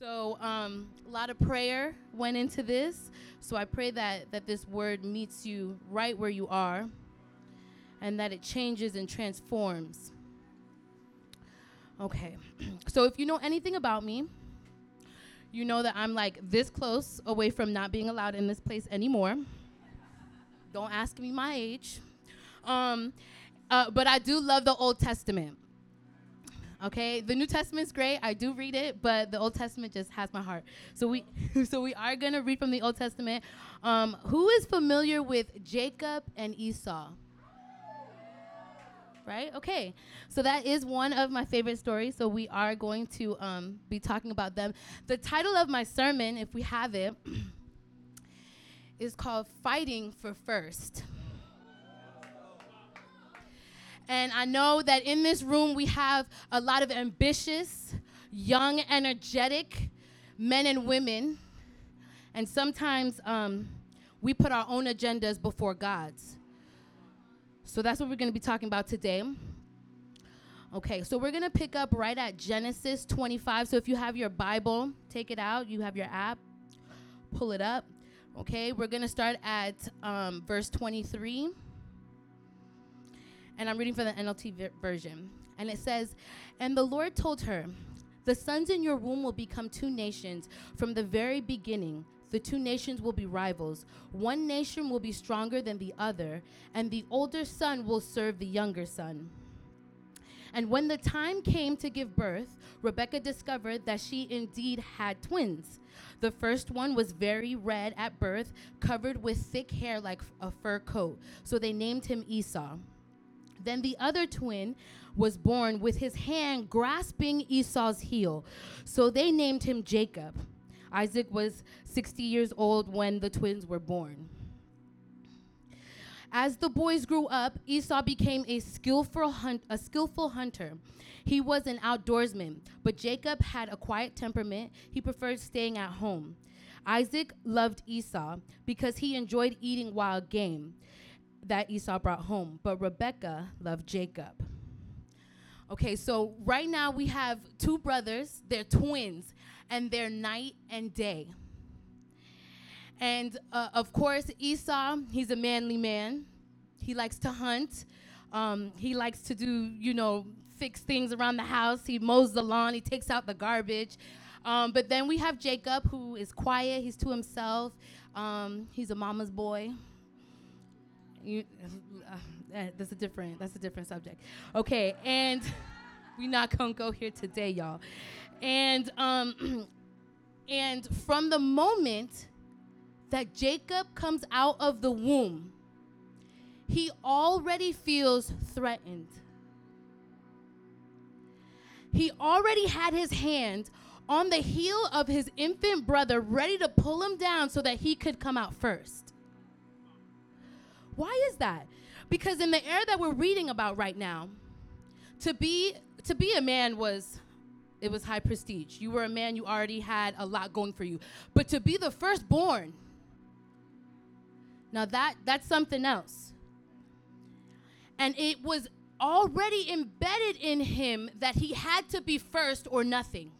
So um, a lot of prayer went into this. So I pray that that this word meets you right where you are, and that it changes and transforms. Okay, so if you know anything about me, you know that I'm like this close away from not being allowed in this place anymore. Don't ask me my age. Um, uh, but I do love the Old Testament. Okay, the New Testament's great. I do read it, but the Old Testament just has my heart. So we, so we are gonna read from the Old Testament. Um, who is familiar with Jacob and Esau? Right. Okay. So that is one of my favorite stories. So we are going to um, be talking about them. The title of my sermon, if we have it, is called "Fighting for First. And I know that in this room we have a lot of ambitious, young, energetic men and women. And sometimes um, we put our own agendas before God's. So that's what we're going to be talking about today. Okay, so we're going to pick up right at Genesis 25. So if you have your Bible, take it out. You have your app, pull it up. Okay, we're going to start at um, verse 23 and I'm reading from the NLT ver- version. And it says, And the Lord told her, The sons in your womb will become two nations. From the very beginning, the two nations will be rivals. One nation will be stronger than the other, and the older son will serve the younger son. And when the time came to give birth, Rebecca discovered that she indeed had twins. The first one was very red at birth, covered with thick hair like a fur coat. So they named him Esau. Then the other twin was born with his hand grasping Esau's heel. So they named him Jacob. Isaac was 60 years old when the twins were born. As the boys grew up, Esau became a skillful, hunt, a skillful hunter. He was an outdoorsman, but Jacob had a quiet temperament. He preferred staying at home. Isaac loved Esau because he enjoyed eating wild game that Esau brought home, but Rebecca loved Jacob. Okay, so right now we have two brothers, they're twins, and they're night and day. And uh, of course, Esau, he's a manly man. He likes to hunt. Um, he likes to do, you know, fix things around the house. He mows the lawn. He takes out the garbage. Um, but then we have Jacob, who is quiet. He's to himself. Um, he's a mama's boy. You, uh, that's a different. That's a different subject. Okay, and we not gonna go here today, y'all. And um, and from the moment that Jacob comes out of the womb, he already feels threatened. He already had his hand on the heel of his infant brother, ready to pull him down so that he could come out first. Why is that? Because in the era that we're reading about right now, to be to be a man was it was high prestige. You were a man, you already had a lot going for you. But to be the firstborn, now that that's something else. And it was already embedded in him that he had to be first or nothing.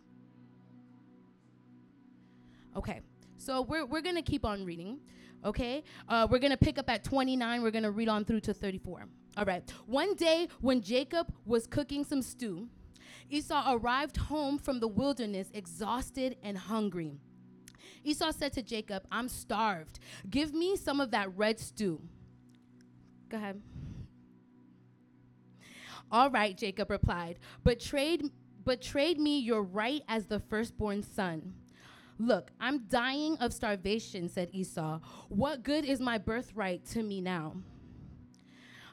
Okay, so we're, we're gonna keep on reading. Okay? Uh, we're going to pick up at 29. We're going to read on through to 34. All right. One day when Jacob was cooking some stew, Esau arrived home from the wilderness exhausted and hungry. Esau said to Jacob, I'm starved. Give me some of that red stew. Go ahead. All right, Jacob replied, but trade but trade me your right as the firstborn son. Look, I'm dying of starvation, said Esau. What good is my birthright to me now?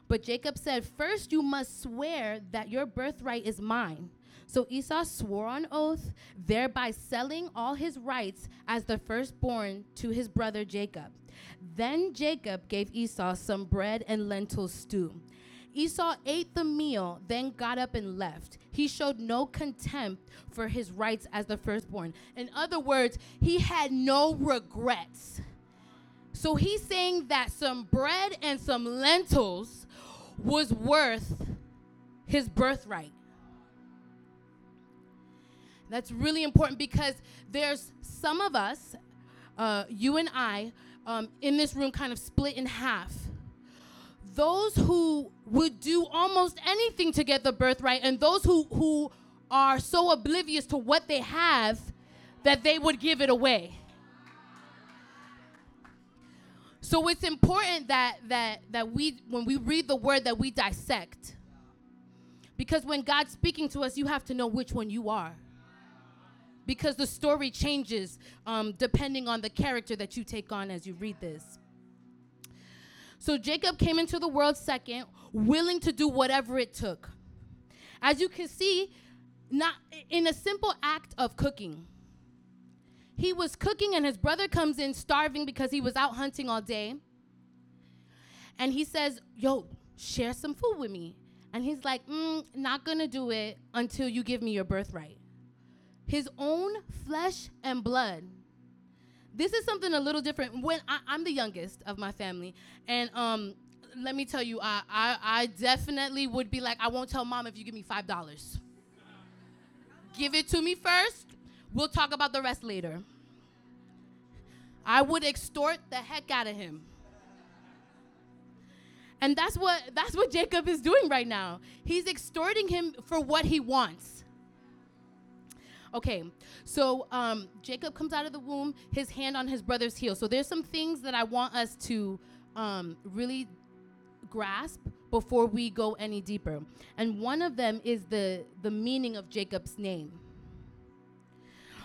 But Jacob said, First you must swear that your birthright is mine. So Esau swore on oath, thereby selling all his rights as the firstborn to his brother Jacob. Then Jacob gave Esau some bread and lentil stew. Esau ate the meal, then got up and left. He showed no contempt for his rights as the firstborn. In other words, he had no regrets. So he's saying that some bread and some lentils was worth his birthright. That's really important because there's some of us, uh, you and I, um, in this room kind of split in half. Those who would do almost anything to get the birthright, and those who, who are so oblivious to what they have that they would give it away. So it's important that that that we when we read the word that we dissect. Because when God's speaking to us, you have to know which one you are. Because the story changes um, depending on the character that you take on as you read this. So Jacob came into the world second, willing to do whatever it took. As you can see, not in a simple act of cooking. He was cooking and his brother comes in starving because he was out hunting all day. And he says, "Yo, share some food with me." And he's like, mm, "Not going to do it until you give me your birthright." His own flesh and blood. This is something a little different. When I, am the youngest of my family, and um, let me tell you, I, I, I definitely would be like, I won't tell mom if you give me five dollars. Give it to me first. We'll talk about the rest later. I would extort the heck out of him. And that's what that's what Jacob is doing right now. He's extorting him for what he wants. Okay, so um, Jacob comes out of the womb, his hand on his brother's heel. So there's some things that I want us to um, really grasp before we go any deeper. And one of them is the, the meaning of Jacob's name.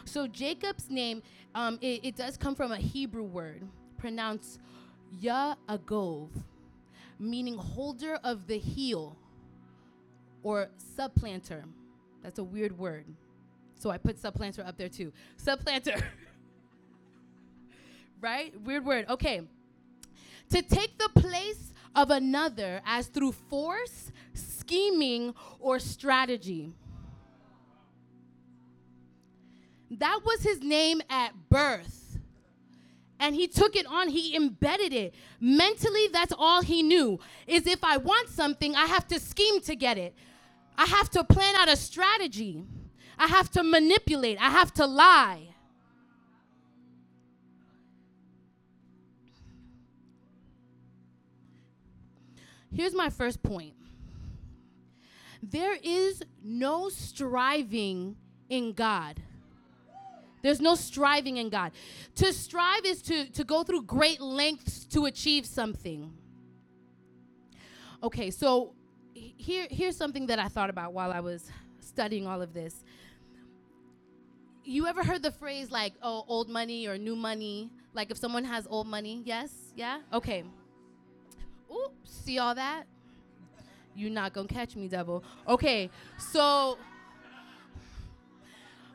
So Jacob's name, um, it, it, does come from a Hebrew word pronounced Yaagov, meaning holder of the heel or supplanter. That's a weird word. So I put Subplanter up there too. Subplanter. right? Weird word. Okay. To take the place of another as through force, scheming, or strategy. That was his name at birth. And he took it on, he embedded it. Mentally, that's all he knew. Is if I want something, I have to scheme to get it. I have to plan out a strategy. I have to manipulate. I have to lie. Here's my first point there is no striving in God. There's no striving in God. To strive is to, to go through great lengths to achieve something. Okay, so here, here's something that I thought about while I was studying all of this. You ever heard the phrase like, oh, old money or new money? Like if someone has old money, yes? Yeah? Okay. Ooh, see all that? You're not gonna catch me, devil. Okay, so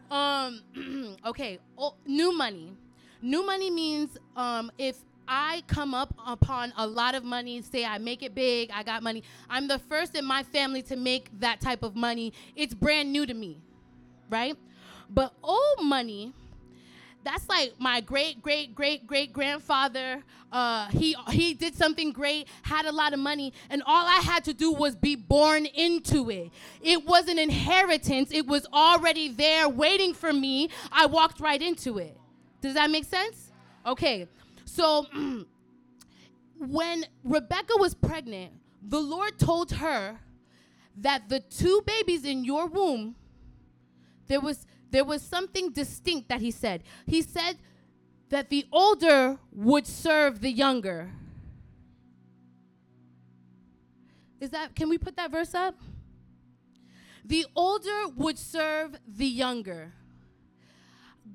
um, okay, new money. New money means um, if I come up upon a lot of money, say I make it big, I got money, I'm the first in my family to make that type of money. It's brand new to me, right? But old money that's like my great great great great grandfather uh, he he did something great had a lot of money and all i had to do was be born into it. It was an inheritance. It was already there waiting for me. I walked right into it. Does that make sense? Okay so when rebecca was pregnant the lord told her that the two babies in your womb there was there was something distinct that he said. He said that the older would serve the younger. Is that, can we put that verse up? The older would serve the younger.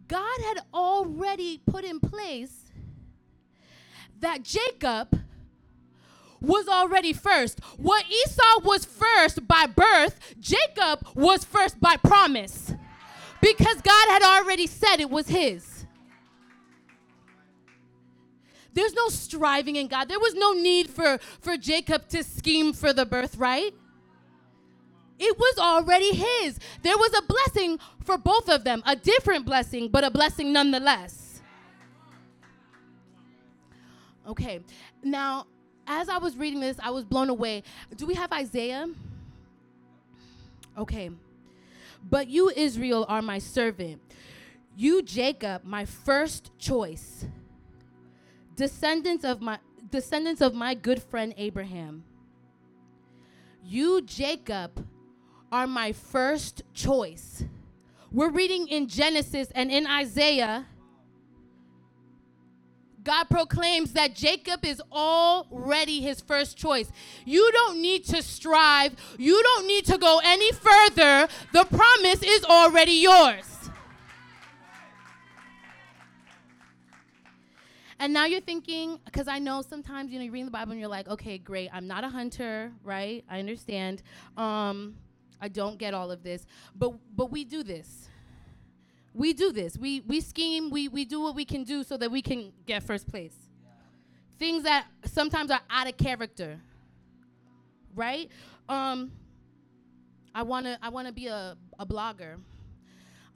God had already put in place that Jacob was already first. What Esau was first by birth, Jacob was first by promise because God had already said it was his. There's no striving in God. There was no need for, for Jacob to scheme for the birthright. It was already his. There was a blessing for both of them, a different blessing, but a blessing nonetheless. Okay, now as I was reading this, I was blown away. Do we have Isaiah? Okay. But you, Israel, are my servant. You, Jacob, my first choice. Descendants of my descendants of my good friend Abraham. You, Jacob, are my first choice. We're reading in Genesis and in Isaiah. God proclaims that Jacob is already his first choice. You don't need to strive. You don't need to go any further. The promise is already yours. And now you're thinking, because I know sometimes, you know, you read the Bible and you're like, okay, great, I'm not a hunter, right? I understand. Um, I don't get all of this. But but we do this. We do this. We we scheme, we we do what we can do so that we can get first place. Yeah. Things that sometimes are out of character. Right? Um I wanna I wanna be a, a blogger.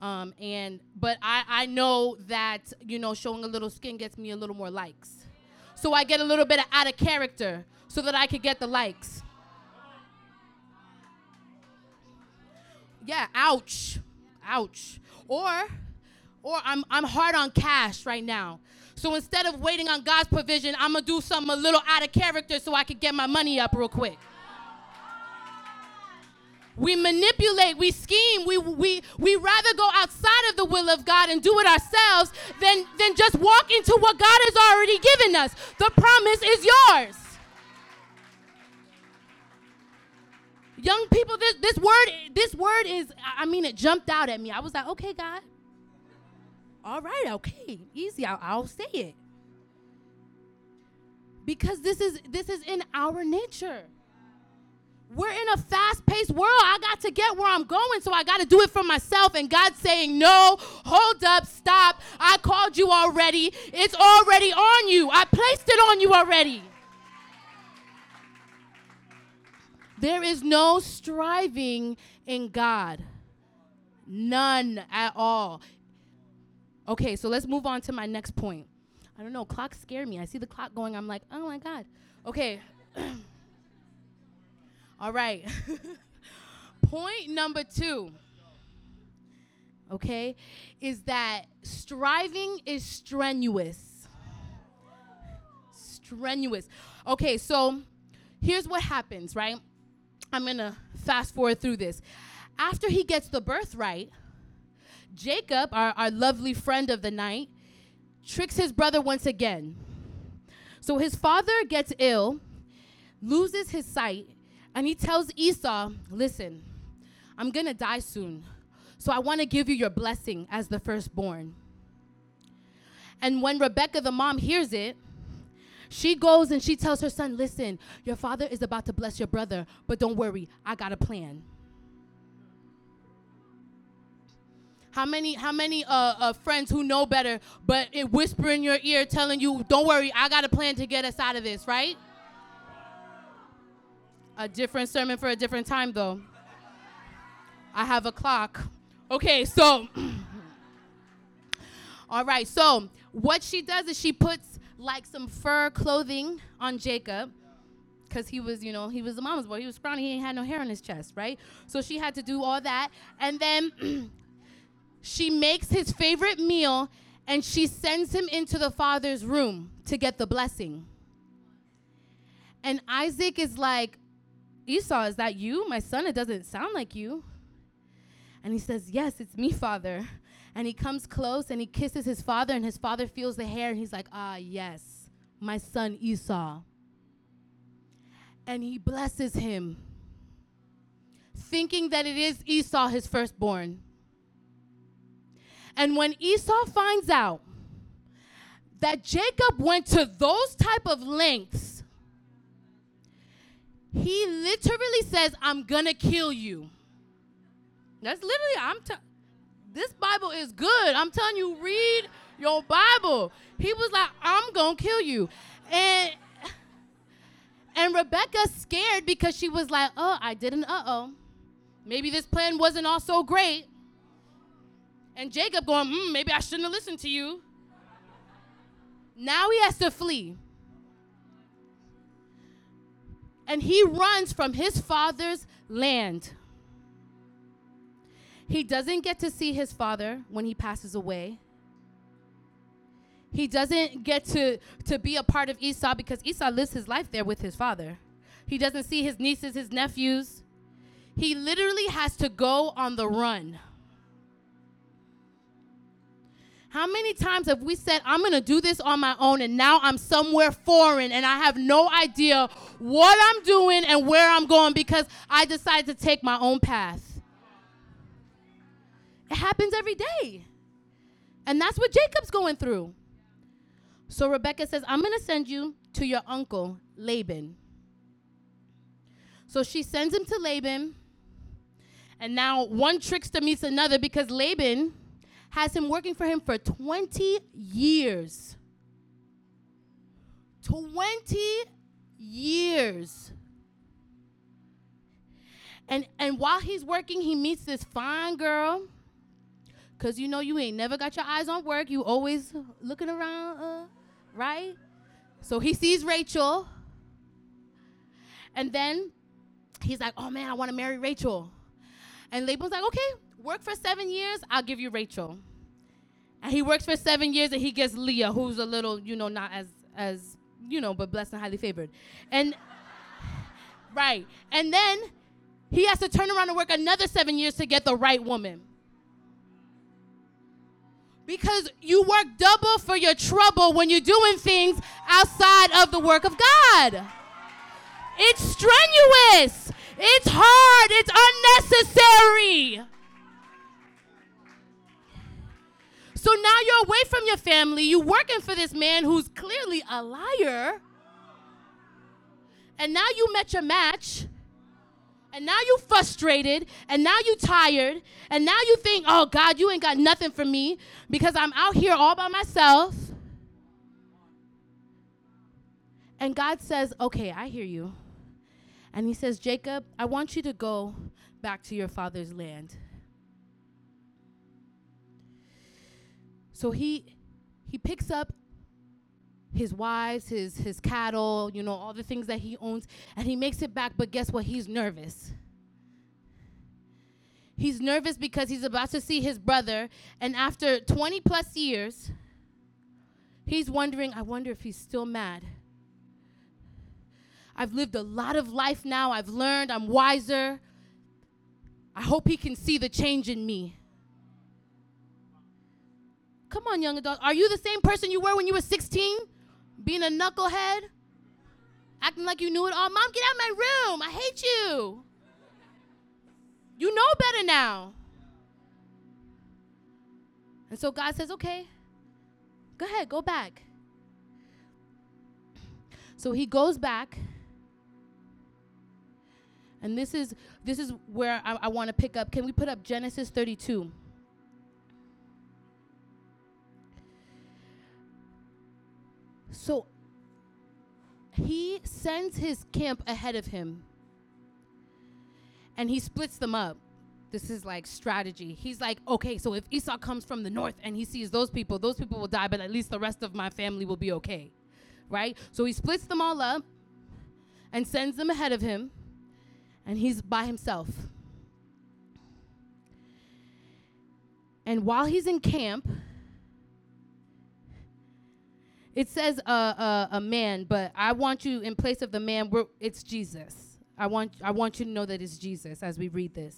Um, and but I, I know that you know showing a little skin gets me a little more likes. So I get a little bit of out of character so that I could get the likes. Yeah, ouch. Ouch. Or or I'm I'm hard on cash right now. So instead of waiting on God's provision, I'm gonna do something a little out of character so I could get my money up real quick. We manipulate, we scheme, we, we, we rather go outside of the will of God and do it ourselves than, than just walk into what God has already given us. The promise is yours. Young people, this, this word, this word is, I mean, it jumped out at me. I was like, okay, God. All right, okay, easy. I'll, I'll say it. Because this is this is in our nature. We're in a fast paced world. I got to get where I'm going, so I got to do it for myself. And God's saying, No, hold up, stop. I called you already. It's already on you. I placed it on you already. There is no striving in God, none at all. Okay, so let's move on to my next point. I don't know, clocks scare me. I see the clock going, I'm like, oh my God. Okay. All right. Point number two, okay, is that striving is strenuous. Strenuous. Okay, so here's what happens, right? I'm going to fast forward through this. After he gets the birthright, Jacob, our, our lovely friend of the night, tricks his brother once again. So his father gets ill, loses his sight, and he tells Esau, Listen, I'm going to die soon. So I want to give you your blessing as the firstborn. And when Rebecca, the mom, hears it, she goes and she tells her son, Listen, your father is about to bless your brother, but don't worry, I got a plan. How many, how many uh, uh, friends who know better, but it whisper in your ear telling you, don't worry, I got a plan to get us out of this, right? A different sermon for a different time, though. I have a clock. Okay, so. all right, so what she does is she puts like some fur clothing on Jacob because he was, you know, he was a mama's boy. He was scrawny. He ain't had no hair on his chest, right? So she had to do all that. And then she makes his favorite meal and she sends him into the father's room to get the blessing. And Isaac is like, Esau, is that you? My son, it doesn't sound like you. And he says, Yes, it's me, father. And he comes close and he kisses his father, and his father feels the hair, and he's like, Ah, yes, my son Esau. And he blesses him, thinking that it is Esau, his firstborn. And when Esau finds out that Jacob went to those type of lengths he literally says, I'm gonna kill you. That's literally, I'm t- this Bible is good. I'm telling you, read your Bible. He was like, I'm gonna kill you. And and Rebecca scared because she was like, oh, I did an uh-oh. Maybe this plan wasn't all so great. And Jacob going, mm, maybe I shouldn't have listened to you. Now he has to flee and he runs from his father's land. He doesn't get to see his father when he passes away. He doesn't get to, to be a part of Esau because Esau lives his life there with his father. He doesn't see his nieces, his nephews. He literally has to go on the run. How many times have we said, I'm going to do this on my own, and now I'm somewhere foreign and I have no idea what I'm doing and where I'm going because I decided to take my own path? It happens every day. And that's what Jacob's going through. So Rebecca says, I'm going to send you to your uncle, Laban. So she sends him to Laban. And now one trickster meets another because Laban has him working for him for 20 years. 20 years. And and while he's working, he meets this fine girl. Cause you know you ain't never got your eyes on work. You always looking around, uh, right? So he sees Rachel. And then he's like, oh man, I want to marry Rachel. And Laban's like, okay, work for seven years, I'll give you Rachel. And he works for seven years and he gets Leah, who's a little, you know, not as as you know, but blessed and highly favored. And right. And then he has to turn around and work another seven years to get the right woman. Because you work double for your trouble when you're doing things outside of the work of God. It's strenuous. It's hard. It's unnecessary. So now you're away from your family. You're working for this man who's clearly a liar. And now you met your match. And now you frustrated. And now you tired. And now you think, oh God, you ain't got nothing for me because I'm out here all by myself. And God says, okay, I hear you. And he says, Jacob, I want you to go back to your father's land. So he he picks up his wives, his his cattle, you know, all the things that he owns, and he makes it back, but guess what? He's nervous. He's nervous because he's about to see his brother, and after 20 plus years, he's wondering, I wonder if he's still mad. I've lived a lot of life now. I've learned, I'm wiser. I hope he can see the change in me. Come on, young adult. Are you the same person you were when you were 16? Being a knucklehead? Acting like you knew it all? Mom, get out of my room. I hate you. You know better now. And so God says, okay, go ahead, go back. So he goes back. And this is this is where I, I want to pick up. Can we put up Genesis 32? So he sends his camp ahead of him and he splits them up. This is like strategy. He's like, okay, so if Esau comes from the north and he sees those people, those people will die, but at least the rest of my family will be okay. Right? So he splits them all up and sends them ahead of him, and he's by himself. And while he's in camp, it says uh, uh, a man, but I want you in place of the man. it's Jesus. I want I want you to know that it's Jesus as we read this.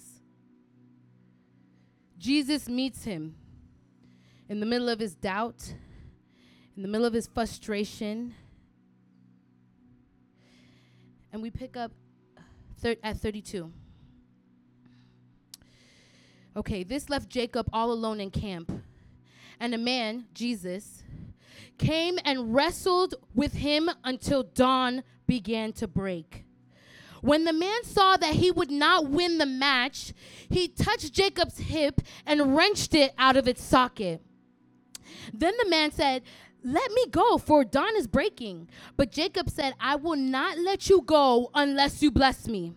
Jesus meets him in the middle of his doubt, in the middle of his frustration, and we pick up thir- at 32. Okay, this left Jacob all alone in camp, and a man, Jesus came and wrestled with him until dawn began to break. When the man saw that he would not win the match, he touched Jacob's hip and wrenched it out of its socket. Then the man said, Let me go, for dawn is breaking. But Jacob said, I will not let you go unless you bless me.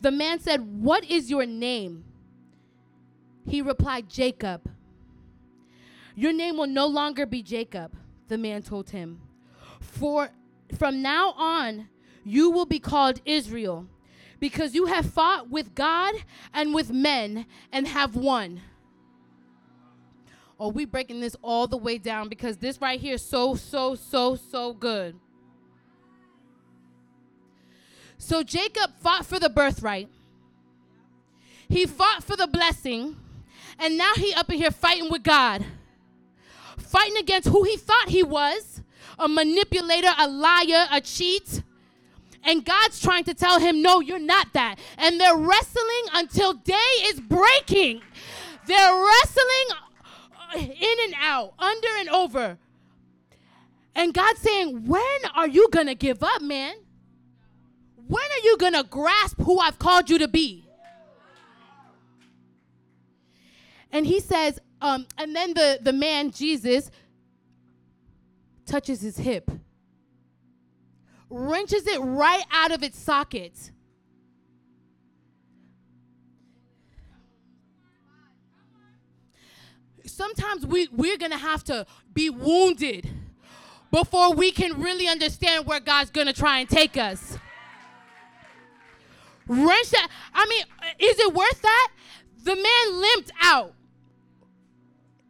The man said, What is your name? He replied, Jacob. Your name will no longer be Jacob, the man told him. For from now on, you will be called Israel, because you have fought with God and with men and have won. Oh, we breaking this all the way down because this right here is so, so, so, so good. So Jacob fought for the birthright. He fought for the blessing. And now he up in here fighting with God. Fighting against who he thought he was, a manipulator, a liar, a cheat. And God's trying to tell him, no, you're not that. And they're wrestling until day is breaking. They're wrestling uh, in and out, under and over. And God's saying, when are you going to give up, man? When are you going to grasp who I've called you to be? And he says, um, and then the, the man, Jesus, touches his hip wrenches it right out of its socket. Sometimes we, we're going to have to be wounded before we can really understand where God's going to try and take us. Wrench that. I mean, is it worth that? The man limped out.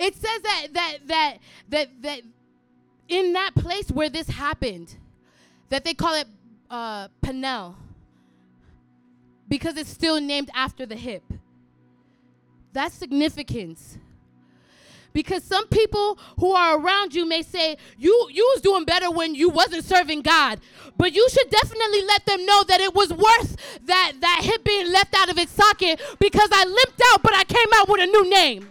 It says that that that that that in that place where this happened, that they call it uh, Peniel because it's still named after the hip. That's significance. Because some people who are around you may say, you, you was doing better when you wasn't serving God. But you should definitely let them know that it was worth that, that hip being left out of its socket because I limped out, but I came out with a new name.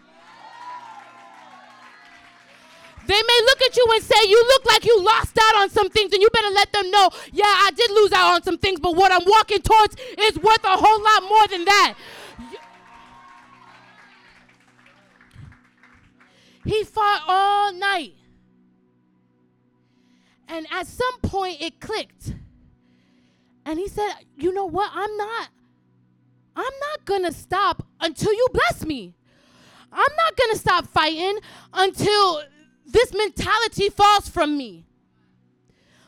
They may look at you and say, You look like you lost out on some things, and you better let them know, Yeah, I did lose out on some things, but what I'm walking towards is worth a whole lot more than that. He fought all night. And at some point, it clicked. And he said, You know what? I'm not. I'm not going to stop until you bless me. I'm not going to stop fighting until this mentality falls from me.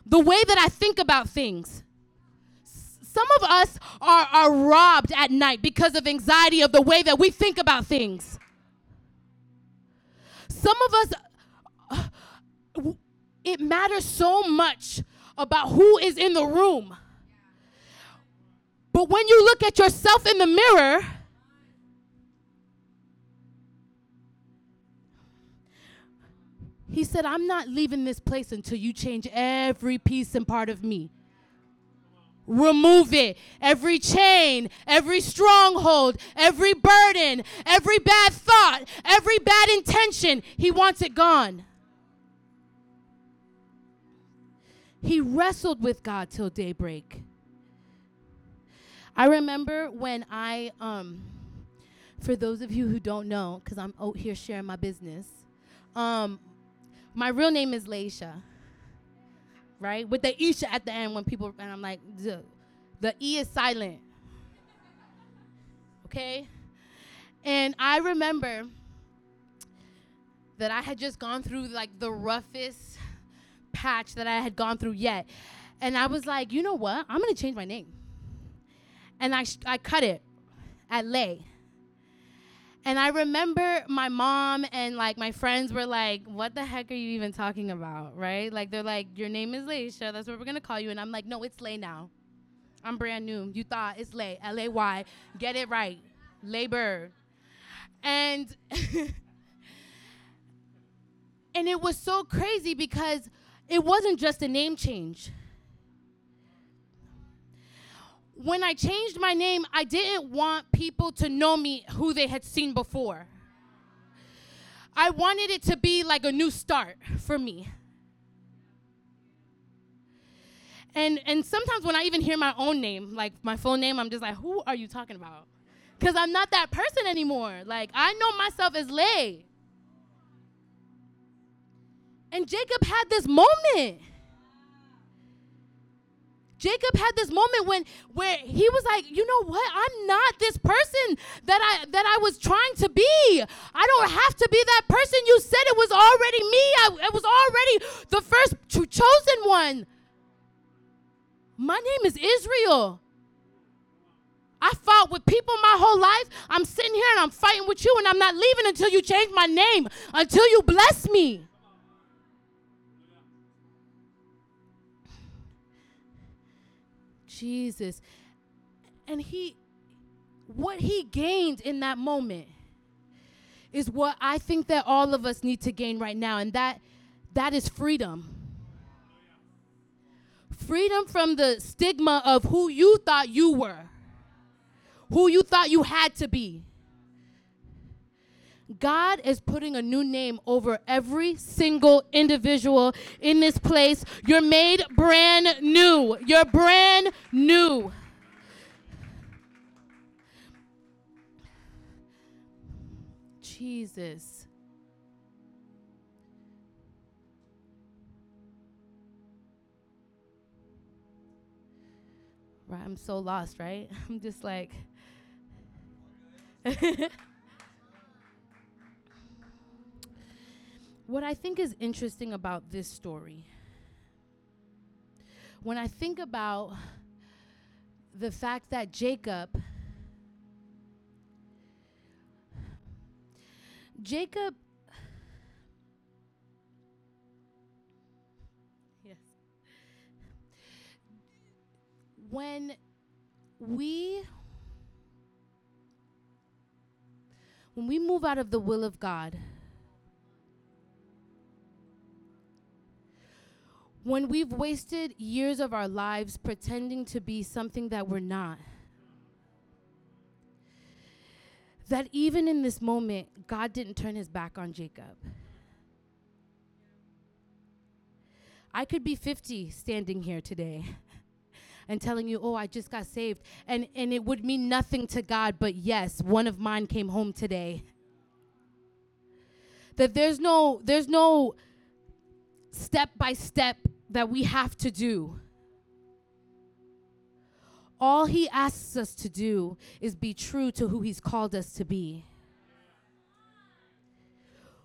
The way that I think about things. Some of us are, are robbed at night because of anxiety of the way that we think about things. Some of us, it matters so much about who is in the room. But when you look at yourself in the mirror, He said, I'm not leaving this place until you change every piece and part of me. Remove it. Every chain, every stronghold, every burden, every bad thought, every bad intention. He wants it gone. He wrestled with God till daybreak. I remember when I, um, for those of you who don't know, because I'm out here sharing my business, um, my real name is Leisha, right? With the Isha at the end when people, and I'm like, the, E is silent. Okay? And I remember that I had just gone through like the roughest patch that I had gone through yet. And I was like, you know what? I'm to change my name. And I, sh- I cut it at Lay. And I remember my mom and like my friends were like, "What the heck are you even talking about?" Right? Like they're like, "Your name is Leisha. That's what we're gonna call you." And I'm like, "No, it's Lay now. I'm brand new. You thought it's Lay, L A Y. Get it right, Labor." And and it was so crazy because it wasn't just a name change when I changed my name, I didn't want people to know me who they had seen before. I wanted it to be like a new start for me. And and sometimes when I even hear my own name, like my full name, I'm just like, who are you talking about? Because I'm not that person anymore. Like I know myself as Lay. And Jacob had this moment. Jacob had this moment when where he was like, you know what? I'm not this person that I that I was trying to be. I don't have to be that person. You said it was already me. I, it was already the first chosen one. My name is Israel. I fought with people my whole life. I'm sitting here and I'm fighting with you, and I'm not leaving until you change my name, until you bless me. Jesus. And he, what he gained in that moment is what I think that all of us need to gain right now, and that that is freedom. Freedom from the stigma of who you thought you were, who you thought you had to be. God is putting a new name over every single individual in this place. You're made brand new. You're brand new. Jesus. Right, I'm so lost, right? I'm just like What I think is interesting about this story, when I think about the fact that Jacob Jacob Yes. When we when we move out of the will of God, when we've wasted years of our lives pretending to be something that we're not, that even in this moment, God didn't turn his back on Jacob. I could be 50 standing here today and telling you, oh, I just got saved. And, and it would mean nothing to God, but yes, one of mine came home today. That there's no, there's no step by step that we have to do. All he asks us to do is be true to who he's called us to be.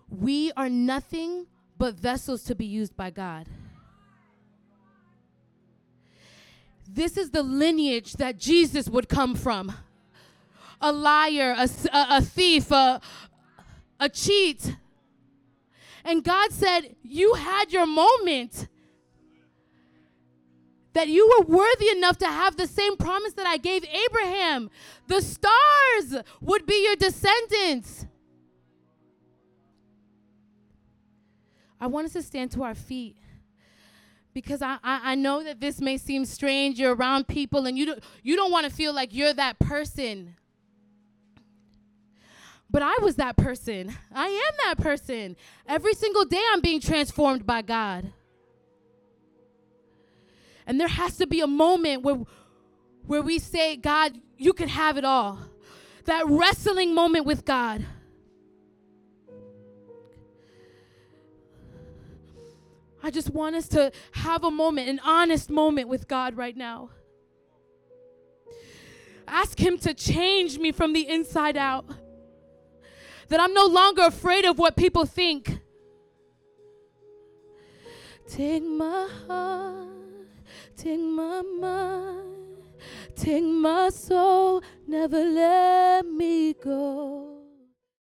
We are nothing but vessels to be used by God. This is the lineage that Jesus would come from a liar, a, a, a thief, a, a cheat. And God said, You had your moment that you were worthy enough to have the same promise that I gave Abraham. The stars would be your descendants. I want us to stand to our feet because I, I, I, know that this may seem strange. You're around people and you don't, you don't want to feel like you're that person. But I was that person. I am that person. Every single day I'm being transformed by God. And there has to be a moment where, where we say, God, you can have it all. That wrestling moment with God. I just want us to have a moment, an honest moment with God right now. Ask Him to change me from the inside out. That I'm no longer afraid of what people think. Take my heart Take my mind, take my soul, never let me go.